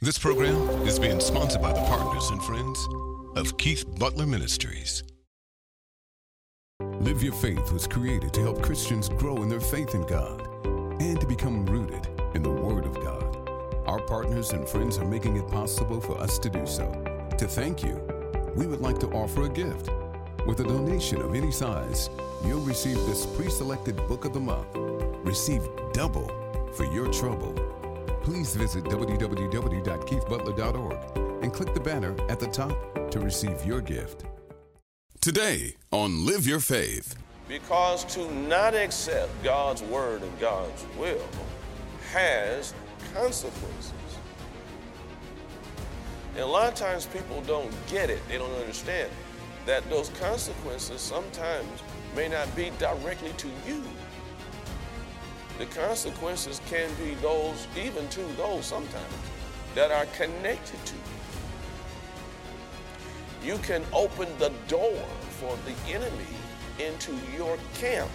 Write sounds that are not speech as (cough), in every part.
This program is being sponsored by the partners and friends of Keith Butler Ministries. Live Your Faith was created to help Christians grow in their faith in God and to become rooted in the Word of God. Our partners and friends are making it possible for us to do so. To thank you, we would like to offer a gift. With a donation of any size, you'll receive this pre selected book of the month. Receive double for your trouble. Please visit www.keithbutler.org and click the banner at the top to receive your gift. Today on Live Your Faith. Because to not accept God's word and God's will has consequences. And a lot of times people don't get it, they don't understand that those consequences sometimes may not be directly to you. The consequences can be those, even to those sometimes, that are connected to you. You can open the door for the enemy into your camp.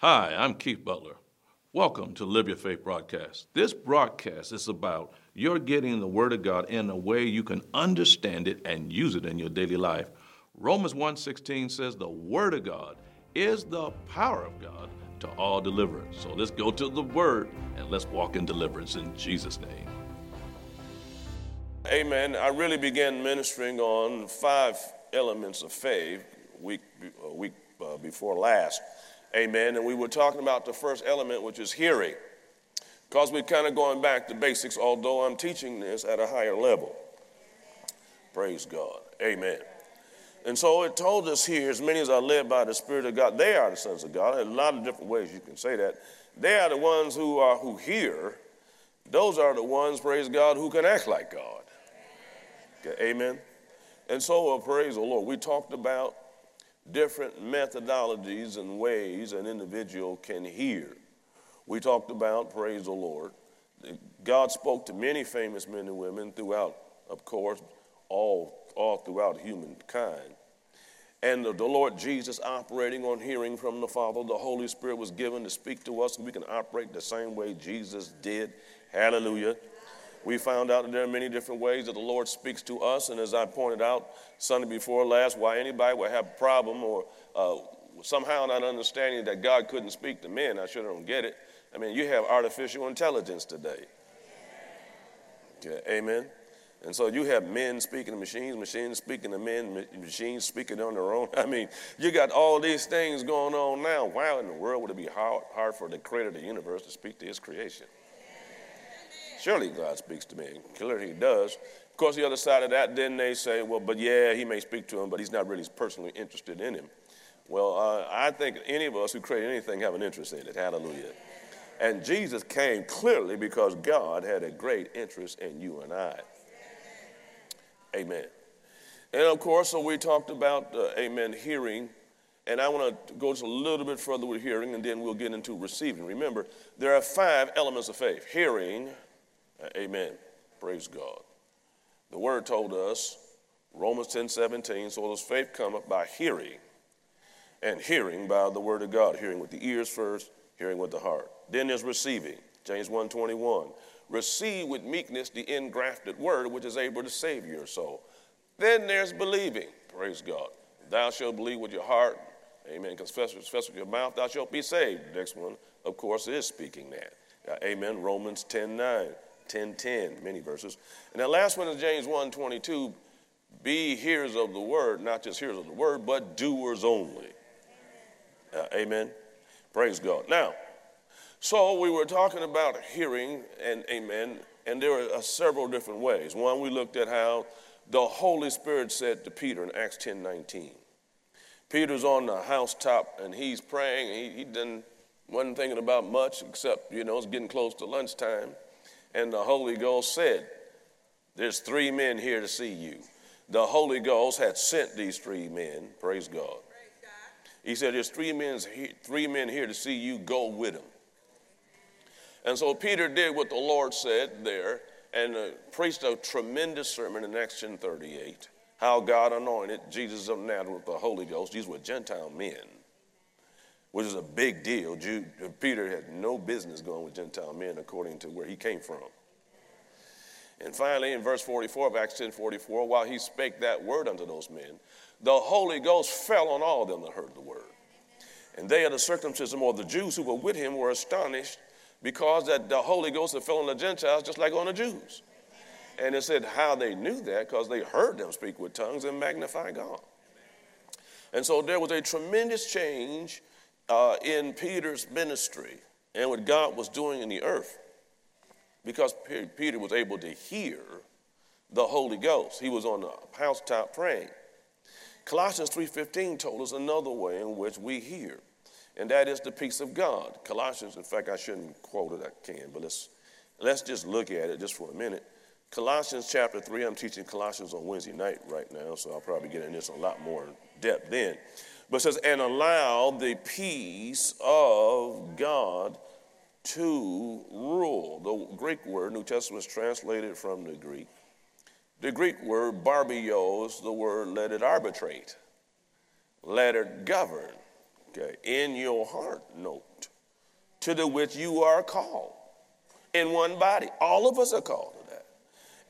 Hi, I'm Keith Butler. Welcome to Live Your Faith broadcast. This broadcast is about your getting the Word of God in a way you can understand it and use it in your daily life. Romans 1:16 says the Word of God is the power of God to all deliverance. So let's go to the Word and let's walk in deliverance in Jesus' name. Amen. I really began ministering on five elements of faith week week uh, before last. Amen. And we were talking about the first element, which is hearing. Because we're kind of going back to basics, although I'm teaching this at a higher level. Praise God. Amen. And so it told us here, as many as are led by the Spirit of God, they are the sons of God. There's a lot of different ways you can say that. They are the ones who are who hear. Those are the ones, praise God, who can act like God. Okay, amen. And so, uh, praise the Lord. We talked about different methodologies and ways an individual can hear. We talked about, praise the Lord, God spoke to many famous men and women throughout, of course, all, all throughout humankind. And the, the Lord Jesus operating on hearing from the Father, the Holy Spirit was given to speak to us, and we can operate the same way Jesus did. Hallelujah we found out that there are many different ways that the Lord speaks to us. And as I pointed out Sunday before last, why anybody would have a problem or uh, somehow not understanding that God couldn't speak to men, I sure don't get it. I mean, you have artificial intelligence today. Okay, amen. And so you have men speaking to machines, machines speaking to men, machines speaking on their own. (laughs) I mean, you got all these things going on now. Why in the world would it be hard, hard for the creator of the universe to speak to his creation? Surely God speaks to me. Clearly he does. Of course, the other side of that, then they say, well, but yeah, he may speak to him, but he's not really personally interested in him. Well, uh, I think any of us who create anything have an interest in it. Hallelujah. And Jesus came clearly because God had a great interest in you and I. Amen. And of course, so we talked about, uh, amen, hearing. And I want to go just a little bit further with hearing, and then we'll get into receiving. Remember, there are five elements of faith hearing, amen. Praise God. The word told us, Romans 10 17, so does faith cometh by hearing, and hearing by the word of God, hearing with the ears first, hearing with the heart. Then there's receiving, James 1 21. Receive with meekness the engrafted word which is able to save your soul. Then there's believing, praise God. Thou shalt believe with your heart, amen. Confess, confess with your mouth, thou shalt be saved. The next one, of course, is speaking that. Uh, amen. Romans 10 9. 10 10, many verses. And that last one is James 1 22. Be hearers of the word, not just hearers of the word, but doers only. Uh, amen. Praise God. Now, so we were talking about hearing and amen, and there are uh, several different ways. One, we looked at how the Holy Spirit said to Peter in Acts 10 19. Peter's on the housetop and he's praying. He, he didn't, wasn't thinking about much except, you know, it's getting close to lunchtime. And the Holy Ghost said, There's three men here to see you. The Holy Ghost had sent these three men, praise God. He said, There's three men, three men here to see you, go with them. And so Peter did what the Lord said there and uh, preached a tremendous sermon in Acts 38 how God anointed Jesus of Nazareth with the Holy Ghost. These were Gentile men, which is a big deal. Jude, Peter had no business going with Gentile men according to where he came from. And finally, in verse 44 of Acts 10 44, while he spake that word unto those men, the Holy Ghost fell on all them that heard the word. And they of the circumcision, or the Jews who were with him, were astonished because that the Holy Ghost had fell on the Gentiles just like on the Jews. And it said how they knew that because they heard them speak with tongues and magnify God. And so there was a tremendous change uh, in Peter's ministry and what God was doing in the earth because Peter was able to hear the Holy Ghost. He was on the housetop praying. Colossians 3:15 told us another way in which we hear, and that is the peace of God. Colossians, in fact, I shouldn't quote it, I can, but let's let's just look at it just for a minute. Colossians chapter 3, I'm teaching Colossians on Wednesday night right now, so I'll probably get in this a lot more depth then. But says, and allow the peace of God to rule. The Greek word, New Testament is translated from the Greek. The Greek word, brabeuo, is the word let it arbitrate, let it govern. Okay, in your heart, note, to the which you are called in one body. All of us are called to that.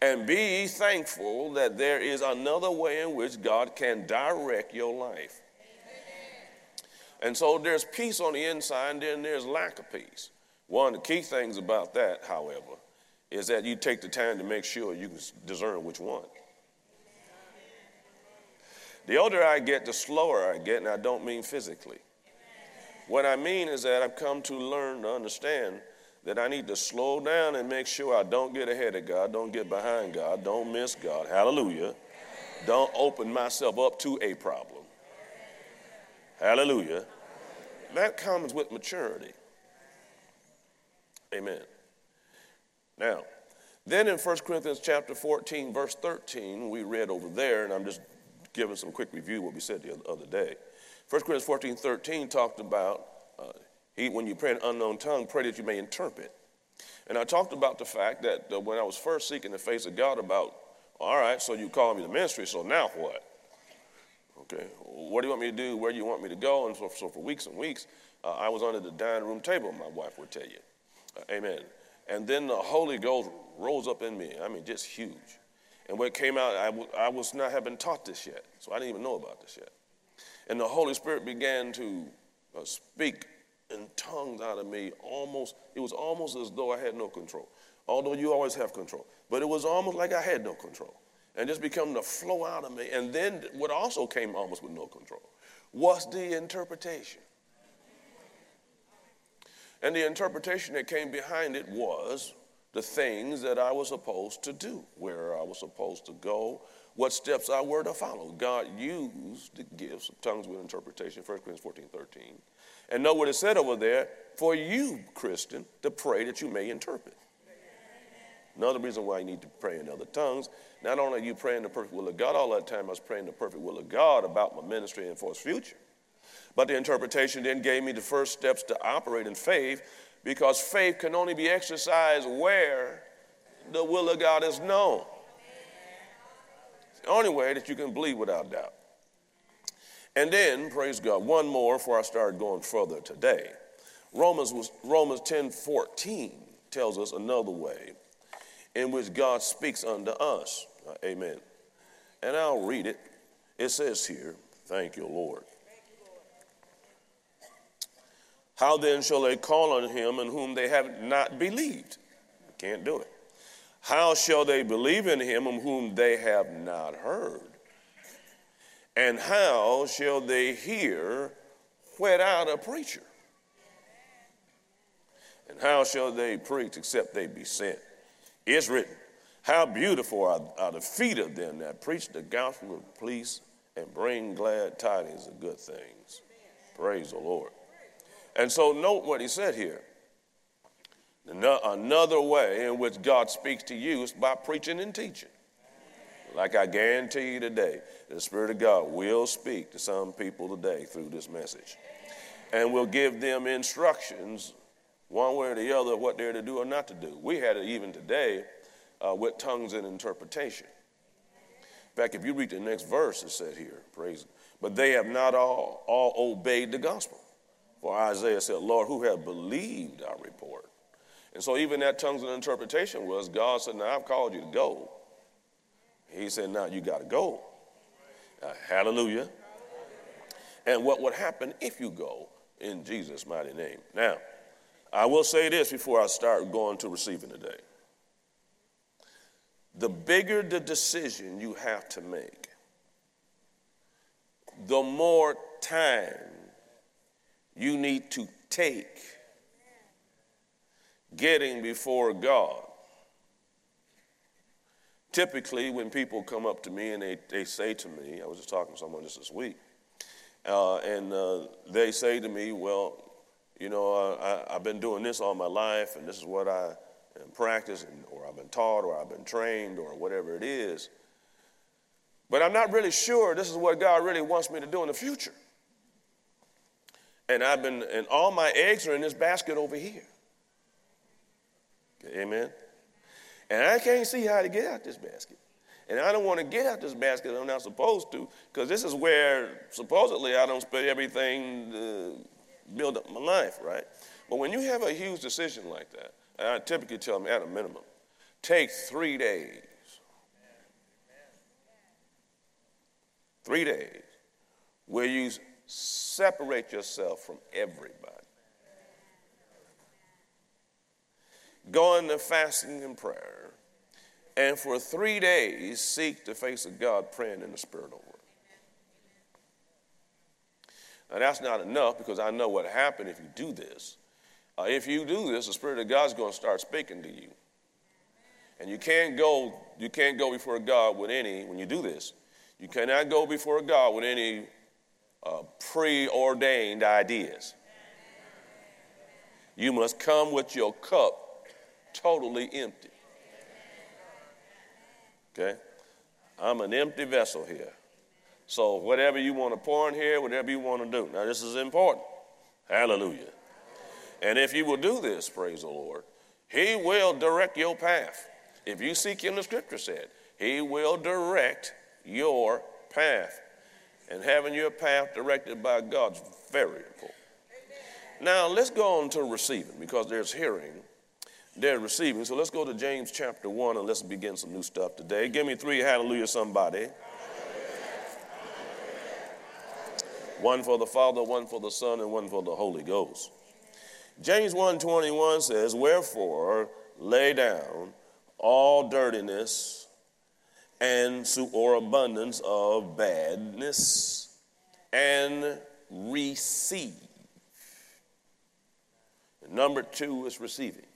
and be thankful that there is another way in which God can direct your life. And so there's peace on the inside, and then there's lack of peace. One of the key things about that, however, is that you take the time to make sure you can discern which one. The older I get, the slower I get, and I don't mean physically. What I mean is that I've come to learn to understand that I need to slow down and make sure I don't get ahead of God, don't get behind God, don't miss God. Hallelujah. Don't open myself up to a problem. Hallelujah. That comes with maturity. Amen. Now, then in 1 Corinthians chapter 14, verse 13, we read over there, and I'm just giving some quick review what we said the other day. 1 Corinthians 14, 13 talked about uh, he, when you pray in unknown tongue, pray that you may interpret. And I talked about the fact that uh, when I was first seeking the face of God about, all right, so you call me to ministry, so now what? Okay, what do you want me to do? Where do you want me to go? And so, so for weeks and weeks, uh, I was under the dining room table, my wife would tell you. Uh, amen. And then the Holy Ghost rose up in me. I mean, just huge. And when it came out, I, w- I was not having taught this yet, so I didn't even know about this yet. And the Holy Spirit began to uh, speak in tongues out of me almost, it was almost as though I had no control. Although you always have control. But it was almost like I had no control. And just become to flow out of me. And then what also came almost with no control was the interpretation. And the interpretation that came behind it was the things that I was supposed to do, where I was supposed to go, what steps I were to follow. God used the gifts of tongues with interpretation, 1 Corinthians 14, 13 and know what it said over there for you, Christian, to pray that you may interpret. Another reason why you need to pray in other tongues. Not only are you praying the perfect will of God, all that time I was praying the perfect will of God about my ministry and for its future. But the interpretation then gave me the first steps to operate in faith because faith can only be exercised where the will of God is known. It's the only way that you can believe without doubt. And then, praise God, one more before I start going further today. Romans, was, Romans 10 14 tells us another way in which God speaks unto us. Uh, amen. And I'll read it. It says here, Thank you, Lord. How then shall they call on him in whom they have not believed? Can't do it. How shall they believe in him in whom they have not heard? And how shall they hear without a preacher? And how shall they preach except they be sent? It's written, How beautiful are, are the feet of them that preach the gospel of peace and bring glad tidings of good things. Praise the Lord. And so, note what he said here. Another way in which God speaks to you is by preaching and teaching. Like I guarantee you today, the Spirit of God will speak to some people today through this message. And will give them instructions, one way or the other, what they're to do or not to do. We had it even today uh, with tongues and interpretation. In fact, if you read the next verse, it said here, praise But they have not all, all obeyed the gospel. For Isaiah said, Lord, who have believed our report? And so even that tongues and interpretation was God said, Now I've called you to go. He said, Now you got to go. Uh, hallelujah. And what would happen if you go in Jesus' mighty name? Now, I will say this before I start going to receiving today. The bigger the decision you have to make, the more time you need to take getting before God. Typically, when people come up to me and they, they say to me, I was just talking to someone just this week, uh, and uh, they say to me, Well, you know, I, have been doing this all my life, and this is what I am practicing, or I've been taught, or I've been trained, or whatever it is. But I'm not really sure this is what God really wants me to do in the future. And I've been, and all my eggs are in this basket over here. Amen. And I can't see how to get out this basket. And I don't want to get out this basket I'm not supposed to, because this is where supposedly I don't spend everything to build up my life, right? But when you have a huge decision like that, I typically tell them at a minimum, take three days. Three days where you separate yourself from everybody. Go into fasting and prayer, and for three days seek the face of God, praying in the Spirit over. Now, that's not enough because I know what happened if you do this. Uh, if you do this, the Spirit of God is going to start speaking to you. And you can't go, you can't go before God with any, when you do this, you cannot go before God with any uh, preordained ideas. You must come with your cup totally empty. Okay? I'm an empty vessel here. So whatever you want to pour in here, whatever you want to do. Now this is important. Hallelujah. And if you will do this, praise the Lord, He will direct your path. If you seek Him, the scripture said, He will direct your path. And having your path directed by God's very important. Now let's go on to receiving because there's hearing they're receiving. So let's go to James chapter 1 and let's begin some new stuff today. Give me three hallelujah, somebody. One for the Father, one for the Son, and one for the Holy Ghost. James 1:21 says, "Wherefore lay down all dirtiness and or abundance of badness and receive." Number 2 is receiving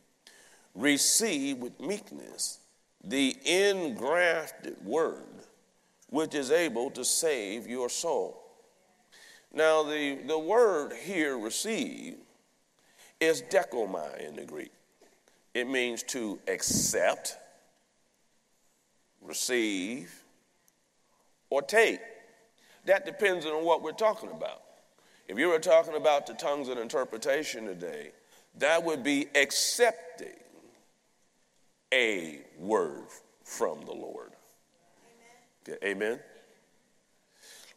receive with meekness the engrafted word which is able to save your soul. Now, the, the word here, receive, is dechomai in the Greek. It means to accept, receive, or take. That depends on what we're talking about. If you were talking about the tongues and interpretation today, that would be accepting a word from the Lord. Okay, amen?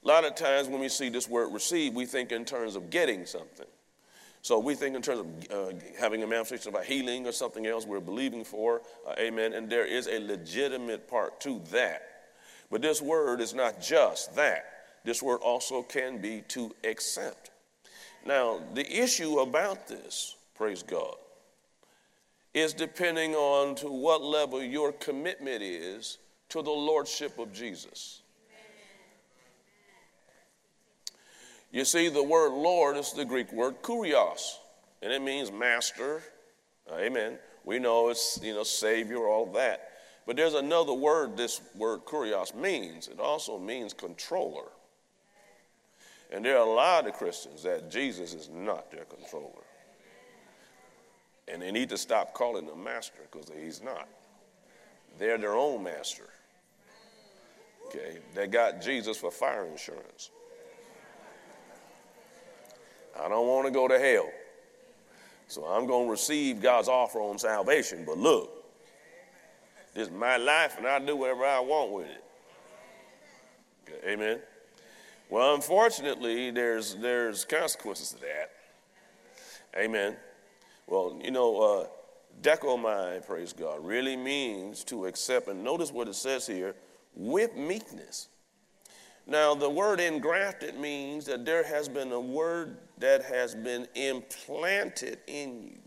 A lot of times when we see this word receive, we think in terms of getting something. So we think in terms of uh, having a manifestation of a healing or something else we're believing for. Uh, amen. And there is a legitimate part to that. But this word is not just that. This word also can be to accept. Now, the issue about this, praise God, is depending on to what level your commitment is to the lordship of Jesus. You see, the word Lord is the Greek word kurios, and it means master. Uh, amen. We know it's, you know, savior, all that. But there's another word this word kurios means. It also means controller. And there are a lot of Christians that Jesus is not their controller. And they need to stop calling him master because he's not. They're their own master. Okay, they got Jesus for fire insurance. I don't want to go to hell. So I'm going to receive God's offer on salvation. But look, this is my life and I do whatever I want with it. Okay, amen. Well, unfortunately, there's there's consequences to that. Amen. Well, you know, uh, dechomai, praise God, really means to accept. And notice what it says here with meekness. Now, the word engrafted means that there has been a word that has been implanted in you.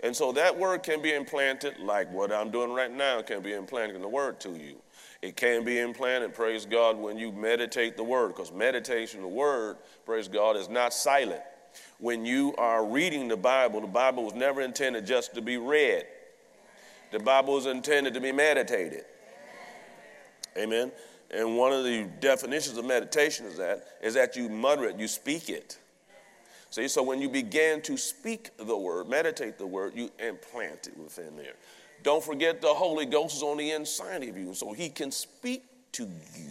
And so that word can be implanted, like what I'm doing right now, can be implanted in the word to you. It can be implanted, praise God, when you meditate the word, because meditation, the word, praise God, is not silent. When you are reading the Bible, the Bible was never intended just to be read, the Bible was intended to be meditated. Amen. And one of the definitions of meditation is that is that you mutter it, you speak it. See, so when you begin to speak the word, meditate the word, you implant it within there. Don't forget the Holy Ghost is on the inside of you, so he can speak to you.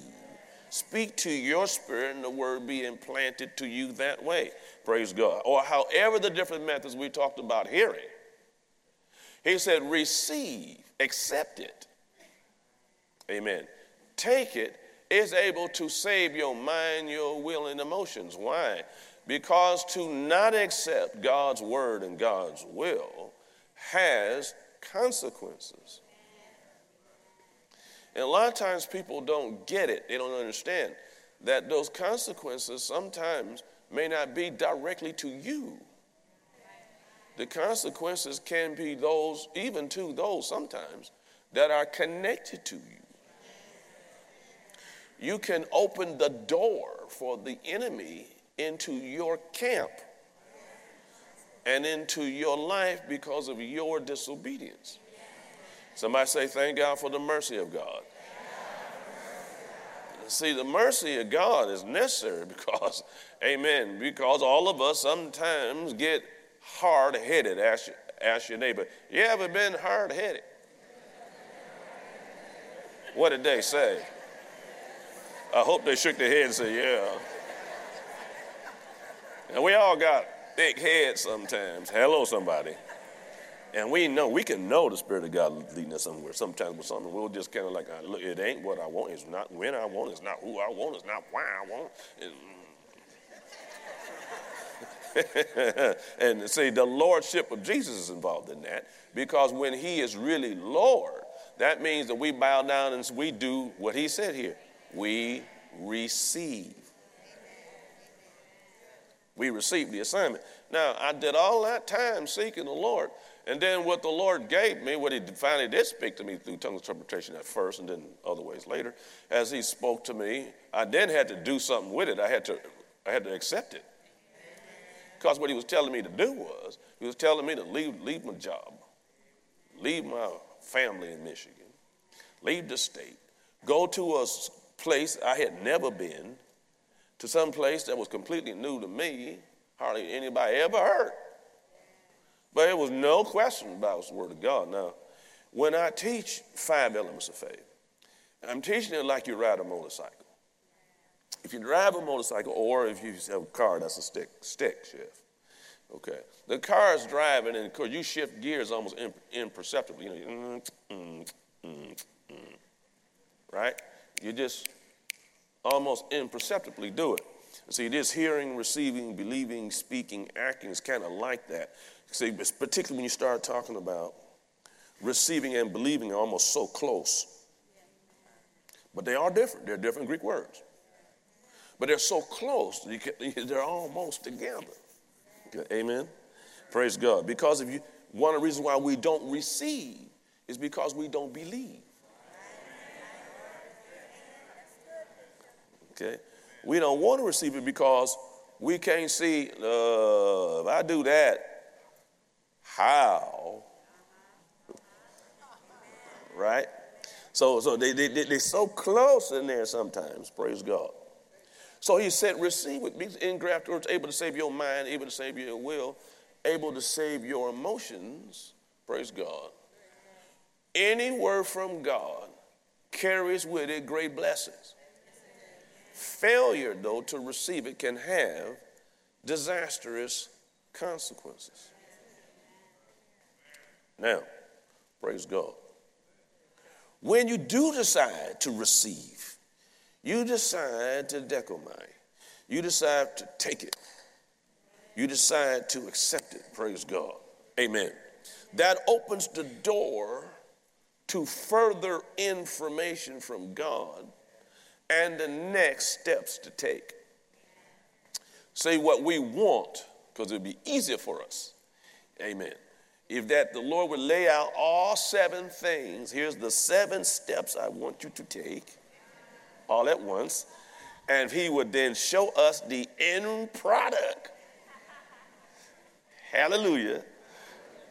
Speak to your spirit, and the word be implanted to you that way. Praise God. Or however the different methods we talked about hearing. He said, receive, accept it. Amen take it is able to save your mind, your will, and emotions. Why? Because to not accept God's word and God's will has consequences. And a lot of times people don't get it, they don't understand that those consequences sometimes may not be directly to you. The consequences can be those, even to those sometimes, that are connected to you you can open the door for the enemy into your camp and into your life because of your disobedience. Somebody say, Thank God for the mercy of God. See, the mercy of God is necessary (laughs) because, amen, because all of us sometimes get hard headed. Ask, ask your neighbor, You ever been hard headed? What did they say? I hope they shook their head and said, Yeah. And we all got thick heads sometimes. Hello, somebody. And we know, we can know the Spirit of God leading us somewhere. Sometimes with something, we'll just kind of like, look, it ain't what I want. It's not when I want. It's not who I want. It's not why I want. (laughs) and see, the Lordship of Jesus is involved in that because when He is really Lord, that means that we bow down and we do what He said here we receive. We receive the assignment. Now, I did all that time seeking the Lord, and then what the Lord gave me, what He finally did speak to me through tongue interpretation at first, and then other ways later, as He spoke to me, I then had to do something with it. I had to, I had to accept it. Because what He was telling me to do was, He was telling me to leave, leave my job, leave my family in Michigan, leave the state, go to a place I had never been to some place that was completely new to me, hardly anybody ever heard. But it was no question about the Word of God. Now, when I teach five elements of faith, I'm teaching it like you ride a motorcycle. If you drive a motorcycle, or if you have a car, that's a stick, stick shift. Okay. The car is driving, and of course, you shift gears almost imperceptibly. You know, mm, mm, mm, mm, right? You just almost imperceptibly do it. See, this hearing, receiving, believing, speaking, acting is kind of like that. See, particularly when you start talking about receiving and believing are almost so close. But they are different. They're different Greek words. But they're so close, (laughs) they're almost together. Amen? Praise God. Because of you, one of the reasons why we don't receive is because we don't believe. Okay? We don't want to receive it because we can't see, uh, if I do that, how? Right? So, so they, they, they're so close in there sometimes, praise God. So he said, receive it, means engraft words, able to save your mind, able to save your will. able to save your emotions, praise God. Any word from God carries with it great blessings. Failure, though, to receive it can have disastrous consequences. Now, praise God. When you do decide to receive, you decide to dechomai, you decide to take it, you decide to accept it. Praise God. Amen. That opens the door to further information from God and the next steps to take. Say what we want, because it'll be easier for us. Amen. If that the Lord would lay out all seven things, here's the seven steps I want you to take all at once, and He would then show us the end product. Hallelujah.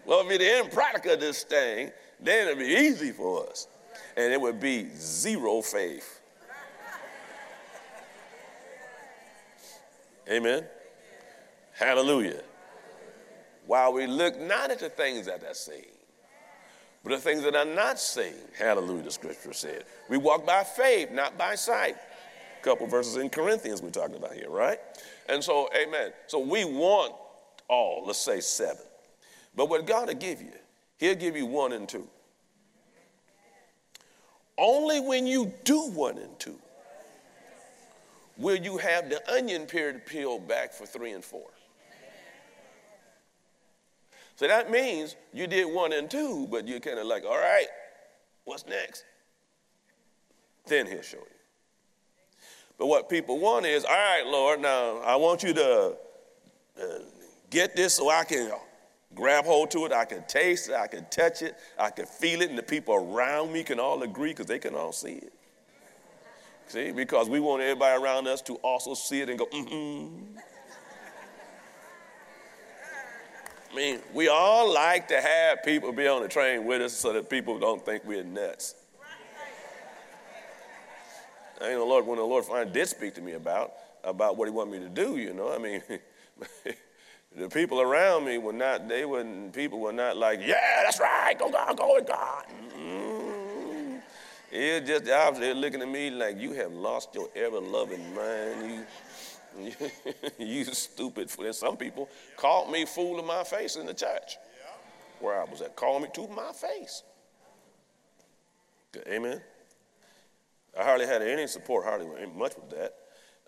Well, if the end product of this thing, then it'd be easy for us. And it would be zero faith. Amen. Hallelujah. While we look not at the things that are seen, but the things that are not seen. Hallelujah, the scripture said. We walk by faith, not by sight. A couple verses in Corinthians we're talking about here, right? And so, amen. So we want all, let's say seven. But what God will give you, He'll give you one and two. Only when you do one and two will you have the onion peeled back for three and four. So that means you did one and two, but you're kind of like, all right, what's next? Then he'll show you. But what people want is, all right, Lord, now I want you to uh, get this so I can grab hold to it, I can taste it, I can touch it, I can feel it, and the people around me can all agree because they can all see it. See, because we want everybody around us to also see it and go, mm-hmm. I mean, we all like to have people be on the train with us so that people don't think we're nuts. I mean, the Lord, when the Lord finally did speak to me about about what He wanted me to do, you know, I mean, (laughs) the people around me were not. They wouldn't. People were not like, yeah, that's right, go God, go with God. It's just the opposite. Looking at me like you have lost your ever loving mind. You (laughs) you stupid fool. And some people called me fool in my face in the church where I was at. Called me to my face. Amen. I hardly had any support, hardly much with that.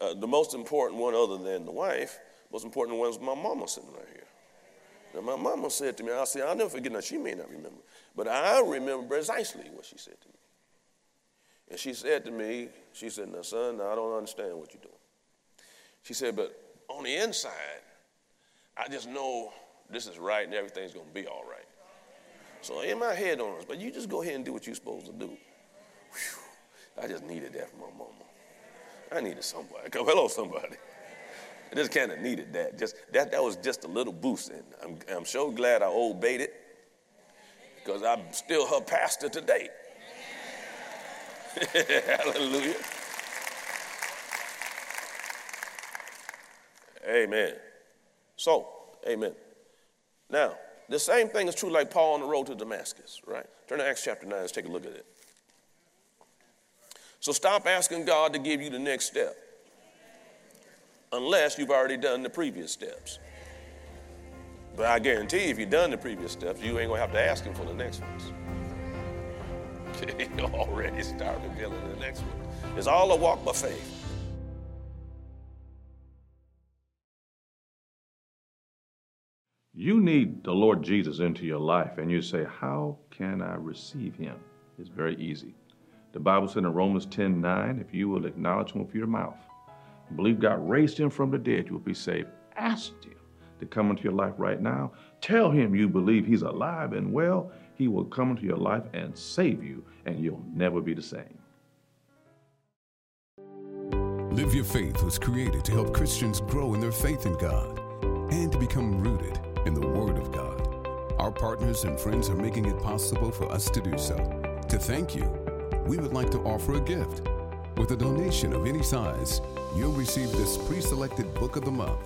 Uh, the most important one, other than the wife, most important one was my mama sitting right here. Now, my mama said to me, I'll say, I'll never forget, now she may not remember, but I remember precisely what she said to me. And she said to me, she said, now, son, I don't understand what you're doing. She said, but on the inside, I just know this is right and everything's going to be all right. So in my head on this, but you just go ahead and do what you're supposed to do. Whew, I just needed that from my mama. I needed somebody. Come, hello, somebody. I just kind of needed that. Just that that was just a little boost, and I'm I'm so glad I obeyed it because I'm still her pastor today. (laughs) Hallelujah. Amen. So, amen. Now, the same thing is true like Paul on the road to Damascus, right? Turn to Acts chapter 9, let's take a look at it. So stop asking God to give you the next step unless you've already done the previous steps. But I guarantee if you've done the previous steps, you ain't gonna have to ask him for the next ones. (laughs) already started with the next one. It's all a walk by faith. You need the Lord Jesus into your life, and you say, How can I receive him? It's very easy. The Bible said in Romans 10 9, if you will acknowledge him with your mouth, believe God raised him from the dead, you will be saved. Ask him to come into your life right now. Tell him you believe he's alive and well. He will come into your life and save you, and you'll never be the same. Live Your Faith was created to help Christians grow in their faith in God and to become rooted in the Word of God. Our partners and friends are making it possible for us to do so. To thank you, we would like to offer a gift. With a donation of any size, you'll receive this pre selected book of the month.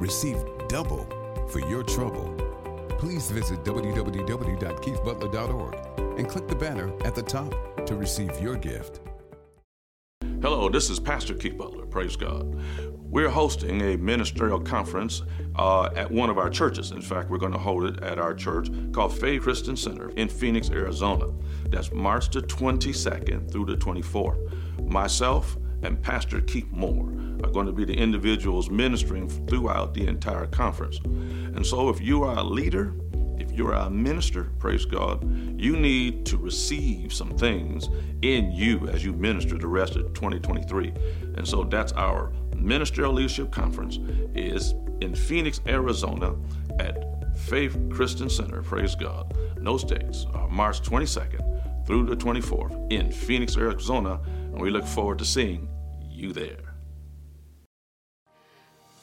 Receive double for your trouble. Please visit www.keithbutler.org and click the banner at the top to receive your gift. Hello, this is Pastor Keith Butler. Praise God. We're hosting a ministerial conference uh, at one of our churches. In fact, we're going to hold it at our church called Faith Christian Center in Phoenix, Arizona. That's March the 22nd through the 24th. Myself and Pastor Keith Moore are going to be the individuals ministering throughout the entire conference. And so, if you are a leader, if you're a minister, praise God, you need to receive some things in you as you minister the rest of 2023. And so that's our ministerial leadership conference is in Phoenix, Arizona at Faith Christian Center, praise God. No dates March 22nd through the 24th in Phoenix, Arizona, we look forward to seeing you there.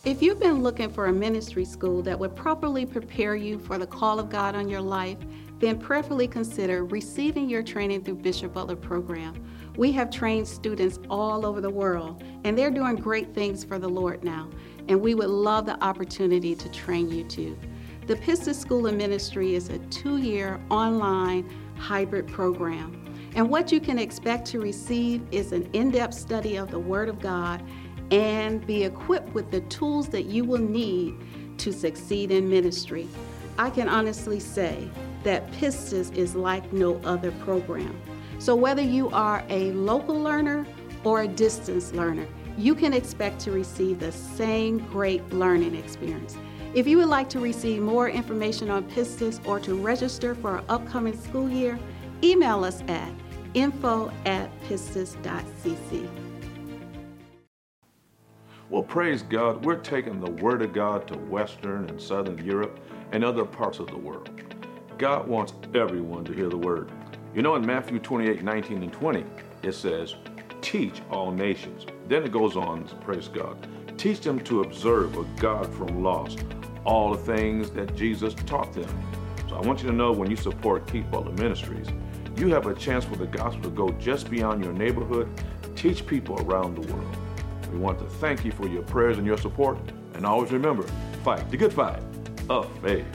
If you've been looking for a ministry school that would properly prepare you for the call of God on your life, then prayerfully consider receiving your training through Bishop Butler program. We have trained students all over the world, and they're doing great things for the Lord now, and we would love the opportunity to train you too. The Pistis School of Ministry is a two year online hybrid program. And what you can expect to receive is an in depth study of the Word of God and be equipped with the tools that you will need to succeed in ministry. I can honestly say that Pistis is like no other program. So, whether you are a local learner or a distance learner, you can expect to receive the same great learning experience. If you would like to receive more information on Pistis or to register for our upcoming school year, email us at info at pistis.cc. Well, praise God, we're taking the Word of God to Western and Southern Europe and other parts of the world. God wants everyone to hear the Word. You know, in Matthew 28 19 and 20, it says, Teach all nations. Then it goes on, praise God, teach them to observe a God from lost, all the things that Jesus taught them. So I want you to know when you support Keith Butler Ministries, you have a chance for the gospel to go just beyond your neighborhood, teach people around the world. We want to thank you for your prayers and your support. And always remember, fight the good fight of faith.